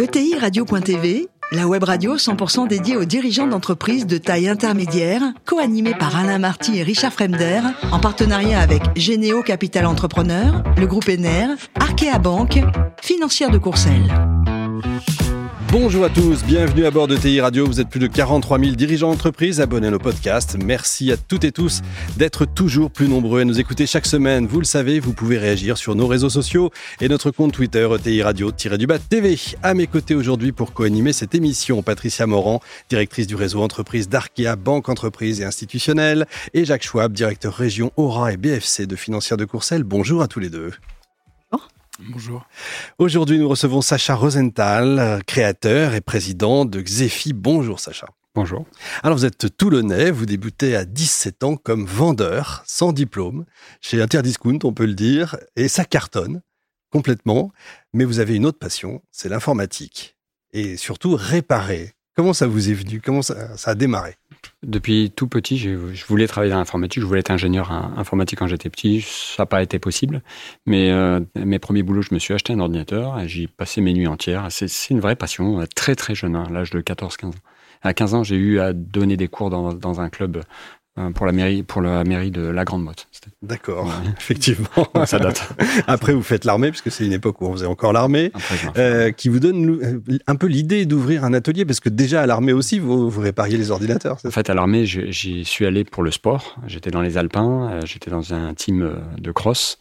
ETI Radio.tv, la web radio 100% dédiée aux dirigeants d'entreprises de taille intermédiaire, co-animée par Alain Marty et Richard Fremder, en partenariat avec Généo Capital Entrepreneur, le groupe Ener, Arkea Banque, financière de Courcelles. Bonjour à tous, bienvenue à bord de TI Radio. Vous êtes plus de 43 000 dirigeants d'entreprise abonnés à nos podcasts. Merci à toutes et tous d'être toujours plus nombreux à nous écouter chaque semaine. Vous le savez, vous pouvez réagir sur nos réseaux sociaux et notre compte Twitter TI Radio-du-Bas TV. À mes côtés aujourd'hui pour co-animer cette émission, Patricia Morand, directrice du réseau entreprise d'Arkea, banque entreprise et institutionnelle, et Jacques Schwab, directeur région Aura et BFC de Financière de Courcelles. Bonjour à tous les deux. Bonjour. Aujourd'hui, nous recevons Sacha Rosenthal, créateur et président de Xefi. Bonjour Sacha. Bonjour. Alors vous êtes toulonnais, vous débutez à 17 ans comme vendeur, sans diplôme, chez Interdiscount, on peut le dire, et ça cartonne complètement. Mais vous avez une autre passion, c'est l'informatique. Et surtout réparer. Comment ça vous est venu? Comment ça, ça a démarré? Depuis tout petit, je, voulais travailler dans l'informatique. Je voulais être ingénieur informatique quand j'étais petit. Ça n'a pas été possible. Mais euh, mes premiers boulots, je me suis acheté un ordinateur et j'y passé mes nuits entières. C'est une vraie passion, très très jeune, à l'âge de 14-15 ans. À 15 ans, j'ai eu à donner des cours dans, un club euh, pour la mairie, pour la mairie de la Grande Motte. D'accord, effectivement. Ça date. Après, vous faites l'armée, puisque c'est une époque où on faisait encore l'armée, euh, qui vous donne euh, un peu l'idée d'ouvrir un atelier, parce que déjà à l'armée aussi, vous, vous répariez les ordinateurs. En fait, à l'armée, j'y suis allé pour le sport. J'étais dans les Alpins, euh, j'étais dans un team de cross,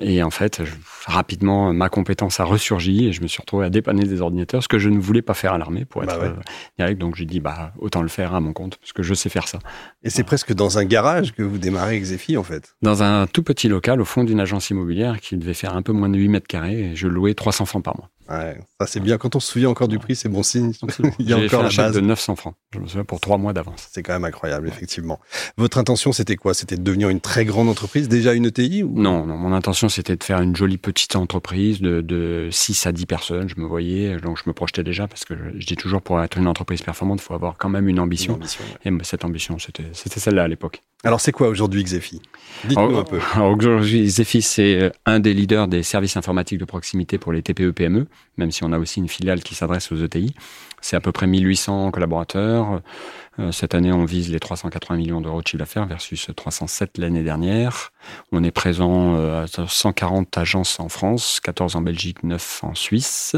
et en fait, rapidement, ma compétence a ressurgi et je me suis retrouvé à dépanner des ordinateurs, ce que je ne voulais pas faire à l'armée, pour être bah direct. Donc j'ai dit, bah autant le faire à mon compte, parce que je sais faire ça. Et c'est presque dans un garage que vous démarrez Xefi, en fait. Dans un tout petit local au fond d'une agence immobilière qui devait faire un peu moins de 8 mètres carrés et je louais 300 francs par mois. Ouais, ça c'est bien. Quand on se souvient encore du prix, c'est bon signe. Il y a encore la base. de 900 francs. Je me souviens pour trois mois d'avance. C'est quand même incroyable, effectivement. Votre intention, c'était quoi? C'était de devenir une très grande entreprise, déjà une ETI ou... Non, non. Mon intention, c'était de faire une jolie petite entreprise de, de 6 à 10 personnes. Je me voyais, donc je me projetais déjà parce que je, dis toujours pour être une entreprise performante, il faut avoir quand même une ambition. Et cette ambition, c'était celle-là à l'époque. Alors, c'est quoi aujourd'hui Xefi? Dites-nous un peu. Aujourd'hui, Xefi, c'est euh, un des leaders des services informatiques de proximité pour les TPE-PME, même si on a aussi une filiale qui s'adresse aux ETI. C'est à peu près 1800 collaborateurs. Euh, cette année, on vise les 380 millions d'euros de chiffre d'affaires versus 307 l'année dernière. On est présent euh, à 140 agences en France, 14 en Belgique, 9 en Suisse.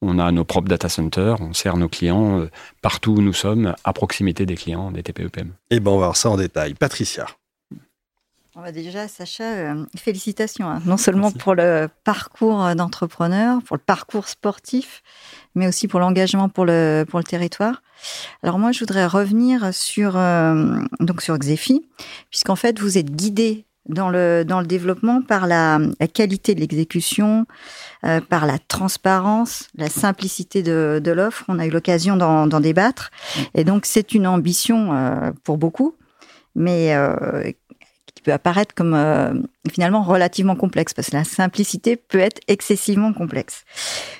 On a nos propres data centers, on sert nos clients euh, partout où nous sommes, à proximité des clients des TPE-PM. Eh bien, on va voir ça en détail. Patricia. On va déjà, Sacha, euh, félicitations, hein. non seulement pour le parcours d'entrepreneur, pour le parcours sportif, mais aussi pour l'engagement pour le, pour le territoire. Alors moi, je voudrais revenir sur, euh, donc sur Xefi, puisqu'en fait, vous êtes guidé dans le, dans le développement par la, qualité de l'exécution, euh, par la transparence, la simplicité de, de l'offre. On a eu l'occasion d'en débattre. Et donc, c'est une ambition euh, pour beaucoup, mais euh, qui peut apparaître comme euh, finalement relativement complexe, parce que la simplicité peut être excessivement complexe.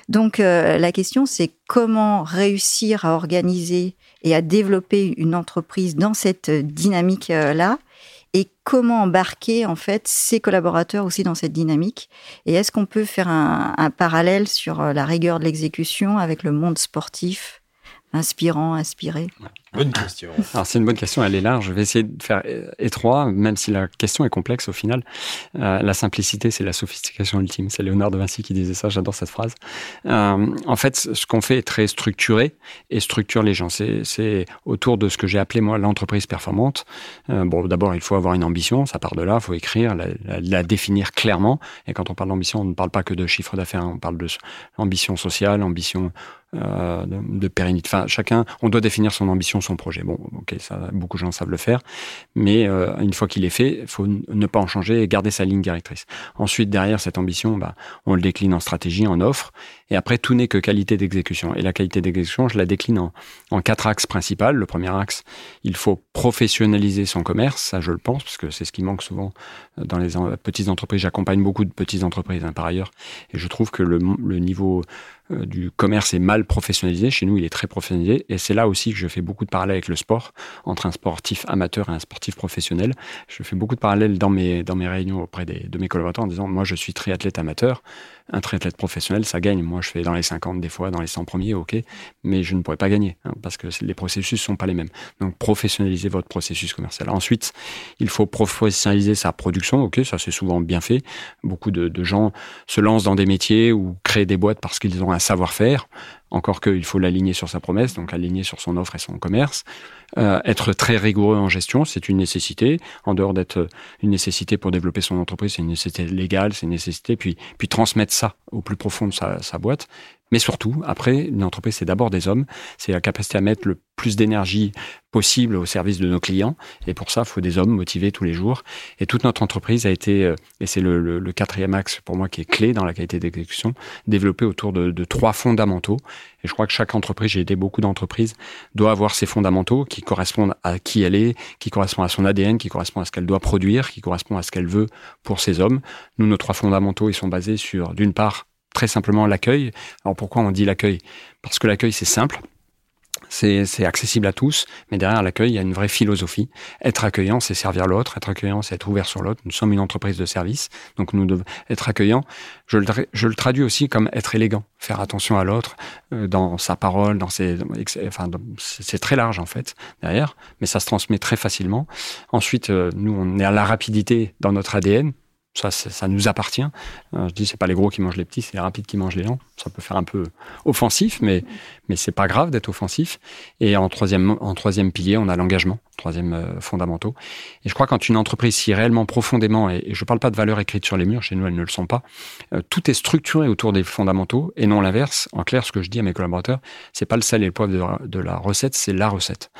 Donc, euh, la question, c'est comment réussir à organiser et à développer une entreprise dans cette dynamique-là et comment embarquer en fait ses collaborateurs aussi dans cette dynamique? Et est-ce qu'on peut faire un, parallèle sur euh, la rigueur de l'exécution avec le monde sportif? Inspirant, inspiré Bonne question. Alors c'est une bonne question, elle est large. Je vais essayer de faire étroit, même si la question est complexe au final. Euh, la simplicité, c'est la sophistication ultime. C'est Léonard de Vinci qui disait ça. J'adore cette phrase. Euh, en fait, ce qu'on fait est très structuré et structure les gens. C'est autour de ce que j'ai appelé moi l'entreprise performante. Euh, bon, d'abord, il faut avoir une ambition. Ça part de là. Il faut écrire, la, la, la, définir clairement. Et quand on parle d'ambition, on ne parle pas que de chiffre d'affaires. On parle de ambition sociale, ambition euh, de, pérennité. Enfin, chacun, on doit définir son ambition son projet. Bon, ok, ça, beaucoup de gens savent le faire, mais euh, une fois qu'il est fait, faut ne pas en changer et garder sa ligne directrice. Ensuite, derrière cette ambition, bah, on le décline en stratégie, en offre, et après, tout n'est que qualité d'exécution. Et la qualité d'exécution, je la décline en, quatre axes principaux. Le premier axe, il faut professionnaliser son commerce, ça je le pense, parce que c'est ce qui manque souvent dans les petites entreprises. J'accompagne beaucoup de petites entreprises hein, par ailleurs, et je trouve que le, niveau euh, du commerce est mal professionnalisé. Chez nous, il est très professionnalisé. Et c'est là aussi que je fais beaucoup de parallèles avec le sport, entre un sportif amateur et un sportif professionnel. Je fais beaucoup de parallèles dans mes, dans mes réunions auprès de mes collaborateurs en disant, moi, je suis triathlète amateur. Un triathlète professionnel, ça gagne moi je fais dans les 50 des fois, dans les 100 premiers, ok, mais je ne pourrais pas gagner hein, parce que les processus sont pas les mêmes. Donc professionnaliser votre processus commercial. Ensuite, il faut professionnaliser sa production, ok, ça c'est souvent bien fait. Beaucoup de gens se lancent dans des métiers ou créent des boîtes parce qu'ils ont un savoir-faire. Encore qu'il faut l'aligner sur sa promesse, donc aligner sur son offre et son commerce. Euh, être très rigoureux en gestion, c'est une nécessité. En dehors d'être une nécessité pour développer son entreprise, c'est une nécessité légale, c'est une nécessité. Puis, puis transmettre ça au plus profond de sa, sa boîte. Mais surtout, après, une entreprise, c'est d'abord des hommes. C'est la capacité à mettre le plus d'énergie possible au service de nos clients. Et pour ça, il faut des hommes motivés tous les jours. Et toute notre entreprise a été, euh, et c'est le, le, le, quatrième axe pour moi qui est clé dans la qualité d'exécution, développé autour de, de, trois fondamentaux. Et je crois que chaque entreprise, j'ai aidé beaucoup d'entreprises, doit avoir ces fondamentaux qui correspondent à qui elle est, qui correspondent à son ADN, qui correspondent à ce qu'elle doit produire, qui correspondent à ce qu'elle veut pour ses hommes. Nous, nos trois fondamentaux, ils sont basés sur, d'une part, très simplement l'accueil. Alors pourquoi on dit l'accueil? Parce que l'accueil, c'est simple. C'est accessible à tous, mais derrière l'accueil, il y a une vraie philosophie. Être accueillant, c'est servir l'autre. Être accueillant, c'est être ouvert sur l'autre. Nous sommes une entreprise de service, donc nous devons être accueillant. Je le, je le traduis aussi comme être élégant, faire attention à l'autre euh, dans sa parole, dans ses, enfin, c'est très large en fait derrière, mais ça se transmet très facilement. Ensuite, euh, nous, on est à la rapidité dans notre ADN. Ça, ça nous appartient. Euh, je dis, c'est pas les gros qui mangent les petits, c'est les rapides qui mangent les lents. Ça peut faire un peu offensif, mais, mais c'est pas grave d'être offensif. Et en troisième, en troisième pilier, on a l'engagement, troisième euh, fondamentaux. Et je crois quand une entreprise, si réellement profondément, et, je parle pas de valeurs écrites sur les murs, chez nous elles ne le sont pas, euh, tout est structuré autour des fondamentaux et non l'inverse. En clair, ce que je dis à mes collaborateurs, c'est pas le sel et le poivre de, la recette, c'est la recette.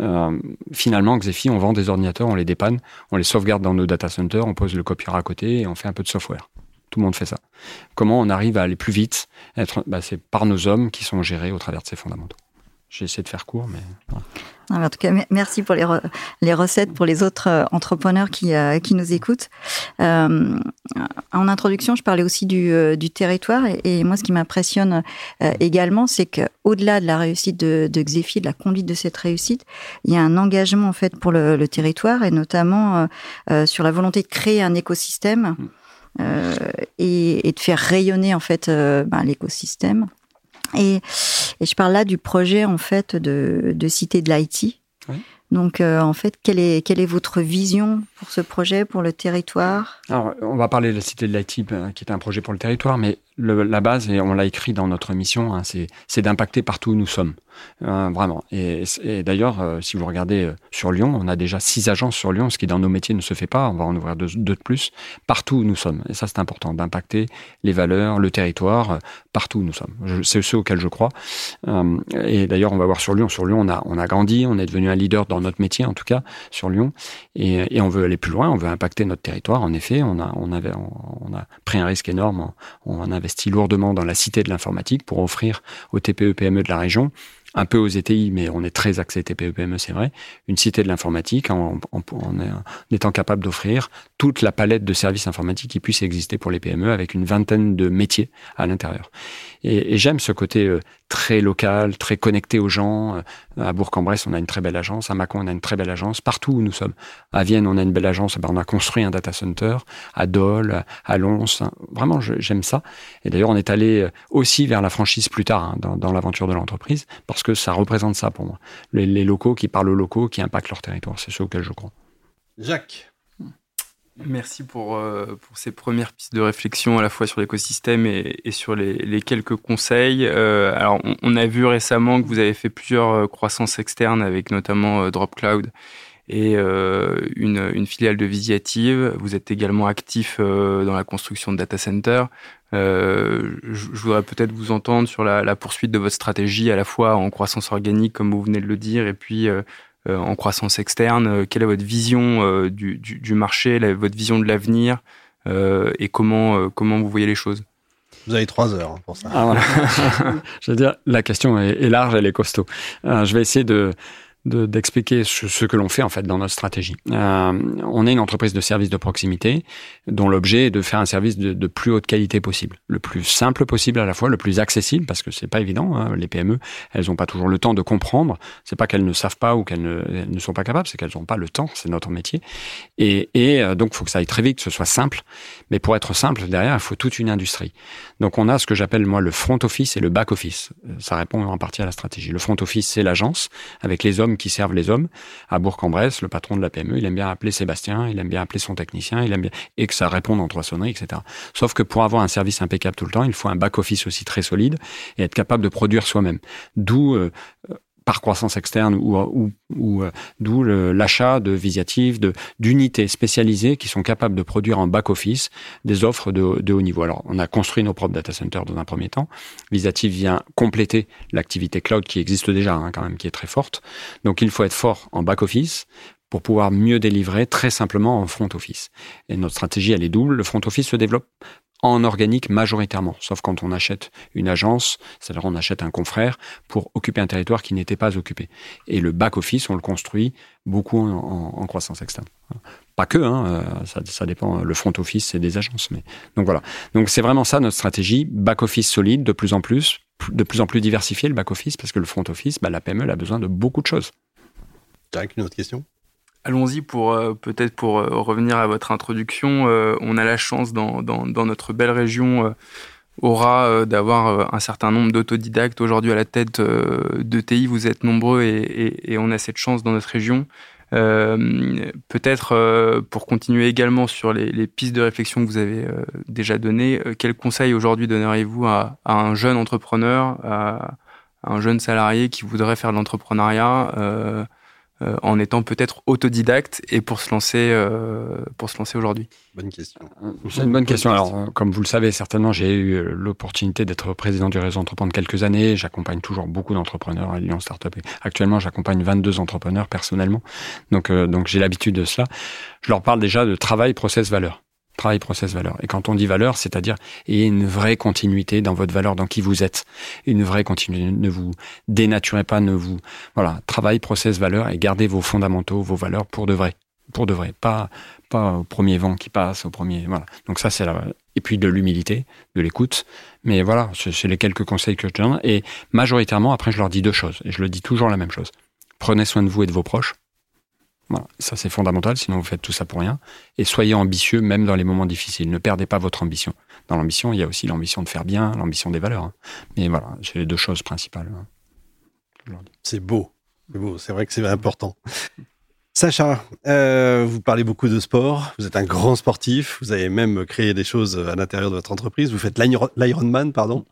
Euh, finalement, Xefi, on vend des ordinateurs, on les dépanne, on les sauvegarde dans nos data centers, on pose le copier à côté et on fait un peu de software. Tout le monde fait ça. Comment on arrive à aller plus vite bah, C'est par nos hommes qui sont gérés au travers de ces fondamentaux. J'ai essayé de faire court, mais. Voilà. En tout cas, merci pour les, re les recettes pour les autres euh, entrepreneurs qui, euh, qui nous écoutent. Euh, en introduction, je parlais aussi du, euh, du territoire et, et, moi, ce qui m'impressionne également, c'est que au-delà de la réussite de, de Xefi, de la conduite de cette réussite, il y a un engagement en fait pour le, le territoire et notamment sur la volonté de créer un écosystème. Euh, et, et, de faire rayonner en fait ben, l'écosystème. Et, et, je parle là du projet en fait de, de cité de l'IT. Oui. Donc, euh, en fait, quelle est, quelle est votre vision pour ce projet, pour le territoire? Alors, on va parler de la Cité de l'IT, euh, qui est un projet pour le territoire, mais la base, et on l'a écrit dans notre mission, hein, c'est d'impacter partout où nous sommes. Euh, vraiment. Et, d'ailleurs, euh, si vous regardez euh, sur Lyon, on a déjà six agences sur Lyon, ce qui dans nos métiers ne se fait pas. On va en ouvrir deux, de plus, partout où nous sommes. Et ça, c'est important, d'impacter les valeurs, le territoire, euh, partout où nous sommes. C'est ce auquel je crois. et d'ailleurs, on va voir sur Lyon. Sur Lyon, on a, on a grandi, on est devenu un leader dans notre métier, en tout cas, sur Lyon. Et, on veut aller plus loin, on veut impacter notre territoire. En effet, on a, on avait, on, a pris un risque énorme. On, on investi lourdement dans la cité de l'informatique pour offrir aux TPE PME de la région un peu aux ETI, mais on est très axé TPE PME, c'est vrai, une cité de l'informatique en, en, en, étant capable d'offrir toute la palette de services informatiques qui puissent exister pour les PME avec une vingtaine de métiers à l'intérieur. Et, j'aime ce côté euh, très local, très connecté aux gens. Euh, à Bourg-en-Bresse, on a une très belle agence. À Mâcon, on a une très belle agence. Partout où nous sommes. À Vienne, on a une belle agence. Ben, on a construit un data center. À Dole, à Lons. Vraiment, j'aime ça. Et d'ailleurs, on est allé euh, aussi vers la franchise plus tard hein, dans, dans l'aventure de l'entreprise parce que ça représente ça pour moi. Les, les locaux qui parlent aux locaux, qui impactent leur territoire. C'est ce auquel je crois. Jacques. Merci pour, euh, pour ces premières pistes de réflexion à la fois sur l'écosystème et, et, sur les, les, quelques conseils. Euh, alors, on, on, a vu récemment que vous avez fait plusieurs euh, croissances externes avec notamment euh, DropCloud et euh, une, une, filiale de Visiative. Vous êtes également actif euh, dans la construction de data centers. je, je voudrais peut-être vous entendre sur la, la, poursuite de votre stratégie à la fois en croissance organique, comme vous venez de le dire, et puis euh, en croissance externe euh, Quelle est votre vision euh, du, du, du, marché, la, votre vision de l'avenir et comment, comment vous voyez les choses? Vous avez trois heures pour ça. Ah, voilà. je veux dire, la question est, est, large, elle est costaud. Euh, je vais essayer de, d'expliquer ce, que l'on fait en fait dans notre stratégie. Euh, on est une entreprise de services de proximité dont l'objet est de faire un service de, plus haute qualité possible, le plus simple possible à la fois, le plus accessible parce que c'est pas évident. Hein, les PME, elles n'ont pas toujours le temps de comprendre. C'est pas qu'elles ne savent pas ou qu'elles ne, sont pas capables, c'est qu'elles n'ont pas le temps. C'est notre métier. Et, et euh, donc, faut que ça aille très vite, que ce soit simple. Mais pour être simple, derrière, il faut toute une industrie. Donc, on a ce que j'appelle moi le front office et le back office. Euh, ça répond en partie à la stratégie. Le front office, c'est l'agence avec les hommes qui servent les hommes. À Bourg-en-Bresse, le patron de la PME, il aime bien appeler Sébastien, il aime bien appeler son technicien, il aime et que ça réponde en trois sonneries, etc. Sauf que pour avoir un service impeccable tout le temps, il faut un back-office aussi très solide et être capable de produire soi-même. D'où euh, par croissance externe ou, ou, euh, d'où l'achat de Visiative, de d'unités spécialisées qui sont capables de produire en back office des offres de, de, haut niveau. Alors, on a construit nos propres data centers dans un premier temps. Visiative vient compléter l'activité cloud qui existe déjà, hein, quand même, qui est très forte. Donc, il faut être fort en back office pour pouvoir mieux délivrer très simplement en front office. Et notre stratégie, elle est double. Le front office se développe en organique majoritairement, sauf quand on achète une agence, c'est-à-dire on achète un confrère pour occuper un territoire qui n'était pas occupé. Et le back-office, on le construit beaucoup en, croissance externe. Pas que, hein, euh, ça, dépend, le front-office, c'est des agences. Mais... Donc voilà. Donc c'est vraiment ça notre stratégie, back-office solide de plus en plus, de plus en plus diversifié le back-office, parce que le front-office, bah, la PME elle a besoin de beaucoup de choses. Jack, une autre question? Allons-y pour euh, peut-être pour euh, revenir à votre introduction. Euh, on a la chance dans, notre belle région aura d'avoir un certain nombre d'autodidactes aujourd'hui à la tête de TI. Vous êtes nombreux et, on a cette chance dans notre région. peut-être pour continuer également sur les, pistes de réflexion que vous avez déjà données, quels conseils aujourd'hui donneriez-vous à, à, un jeune entrepreneur, à, à, un jeune salarié qui voudrait faire de l'entrepreneuriat euh, en étant peut-être autodidacte et pour se lancer euh, pour se lancer aujourd'hui Bonne question. Euh, c'est une bonne question. Alors, comme vous le savez certainement, j'ai eu l'opportunité d'être président du réseau entreprendre quelques années. J'accompagne toujours beaucoup d'entrepreneurs à Lyon Startup. Actuellement, j'accompagne 22 entrepreneurs personnellement. Donc, donc j'ai l'habitude de cela. Je leur parle déjà de travail, process, valeur travail, process, valeur. Et quand on dit valeur, c'est-à-dire et une vraie continuité dans votre valeur, dans qui vous êtes. Une vraie continuité. Ne vous dénaturez pas, ne vous, voilà, travail, process, valeur et gardez vos fondamentaux, vos valeurs pour de vrai. Pour de vrai. Pas, pas au premier vent qui passe, au premier, voilà. Donc ça, c'est la, et puis de l'humilité, de l'écoute. Mais voilà, c'est les quelques conseils que je donne. Et majoritairement, après, je leur dis deux choses. Et je le dis toujours la même chose. Prenez soin de vous et de vos proches. Ça c'est fondamental, sinon vous faites tout ça pour rien. Et soyez ambitieux même dans les moments difficiles. Ne perdez pas votre ambition. Dans l'ambition, il y a aussi l'ambition de faire bien, l'ambition des valeurs. Hein. Mais voilà, c'est les deux choses principales. Hein. C'est beau. C'est beau. C'est vrai que c'est important. Sacha, euh, vous parlez beaucoup de sport, vous êtes un grand sportif, vous avez même créé des choses à l'intérieur de votre entreprise, vous faites l'Ironman, pardon.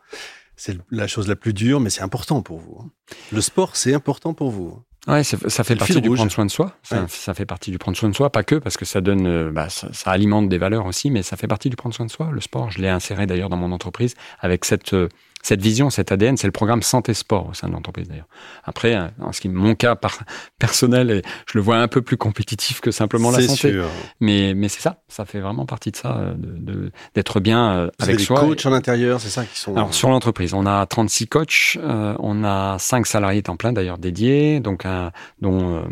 C'est la chose la plus dure, mais c'est important pour vous. Hein. Le sport, c'est important pour vous. Ouais, ça fait partie du prendre soin de soi. Ça, ça, fait partie du prendre soin de soi, pas que parce que ça donne, euh, bah, ça, ça, alimente des valeurs aussi, mais ça fait partie du prendre soin de soi. Le sport, je l'ai inséré d'ailleurs dans mon entreprise avec cette euh, cette vision, cet ADN, c'est le programme santé sport au sein de l'entreprise d'ailleurs. Après, euh, en ce qui mon cas par, personnel, je le vois un peu plus compétitif que simplement la santé. Sûr. Mais mais c'est ça, ça fait vraiment partie de ça, de d'être bien euh, avec soi. Des coachs en intérieur, c'est ça qui sont. Alors sur l'entreprise, on a 36 coachs, euh, on a 5 salariés temps plein d'ailleurs dédiés, donc un, dont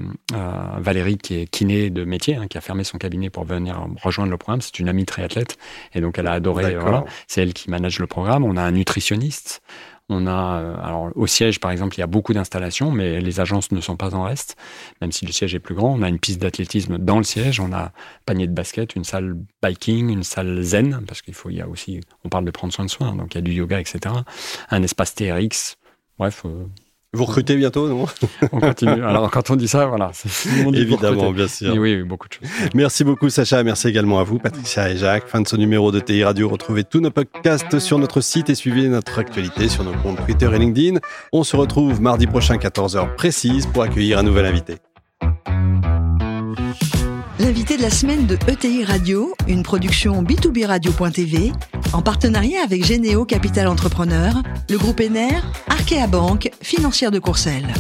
Valérie qui est kiné de métier, hein, qui a fermé son cabinet pour venir rejoindre le programme. C'est une amie triathlète et donc elle a adoré. Voilà, c'est elle qui manage le programme. On a un nutritionniste on a, euh, alors au siège par exemple, il y a beaucoup d'installations, mais les agences ne sont pas en reste, même si le siège est plus grand. On a une piste d'athlétisme dans le siège, on a panier de basket, une salle biking, une salle zen, parce qu'il faut, il y a aussi, on parle de prendre soin de soi, hein, donc il y a du yoga, etc. Un espace TRX. Bref, euh, vous recrutez bientôt, non On continue. Alors, quand on dit ça, voilà. Évidemment, bien sûr. oui, beaucoup de choses. Merci beaucoup, Sacha. Merci également à vous, Patricia et Jacques. Fin de ce numéro de TI Radio. Retrouvez tous nos podcasts sur notre site et suivez notre actualité sur nos comptes Twitter et LinkedIn. On se retrouve mardi prochain, 14h précise, pour accueillir un nouvel invité. L'invité de la semaine de ETI Radio, une production B2B Radio.tv, en partenariat avec Généo Capital Entrepreneur, le groupe Ener, Arkea Banque, financière de Courcelles.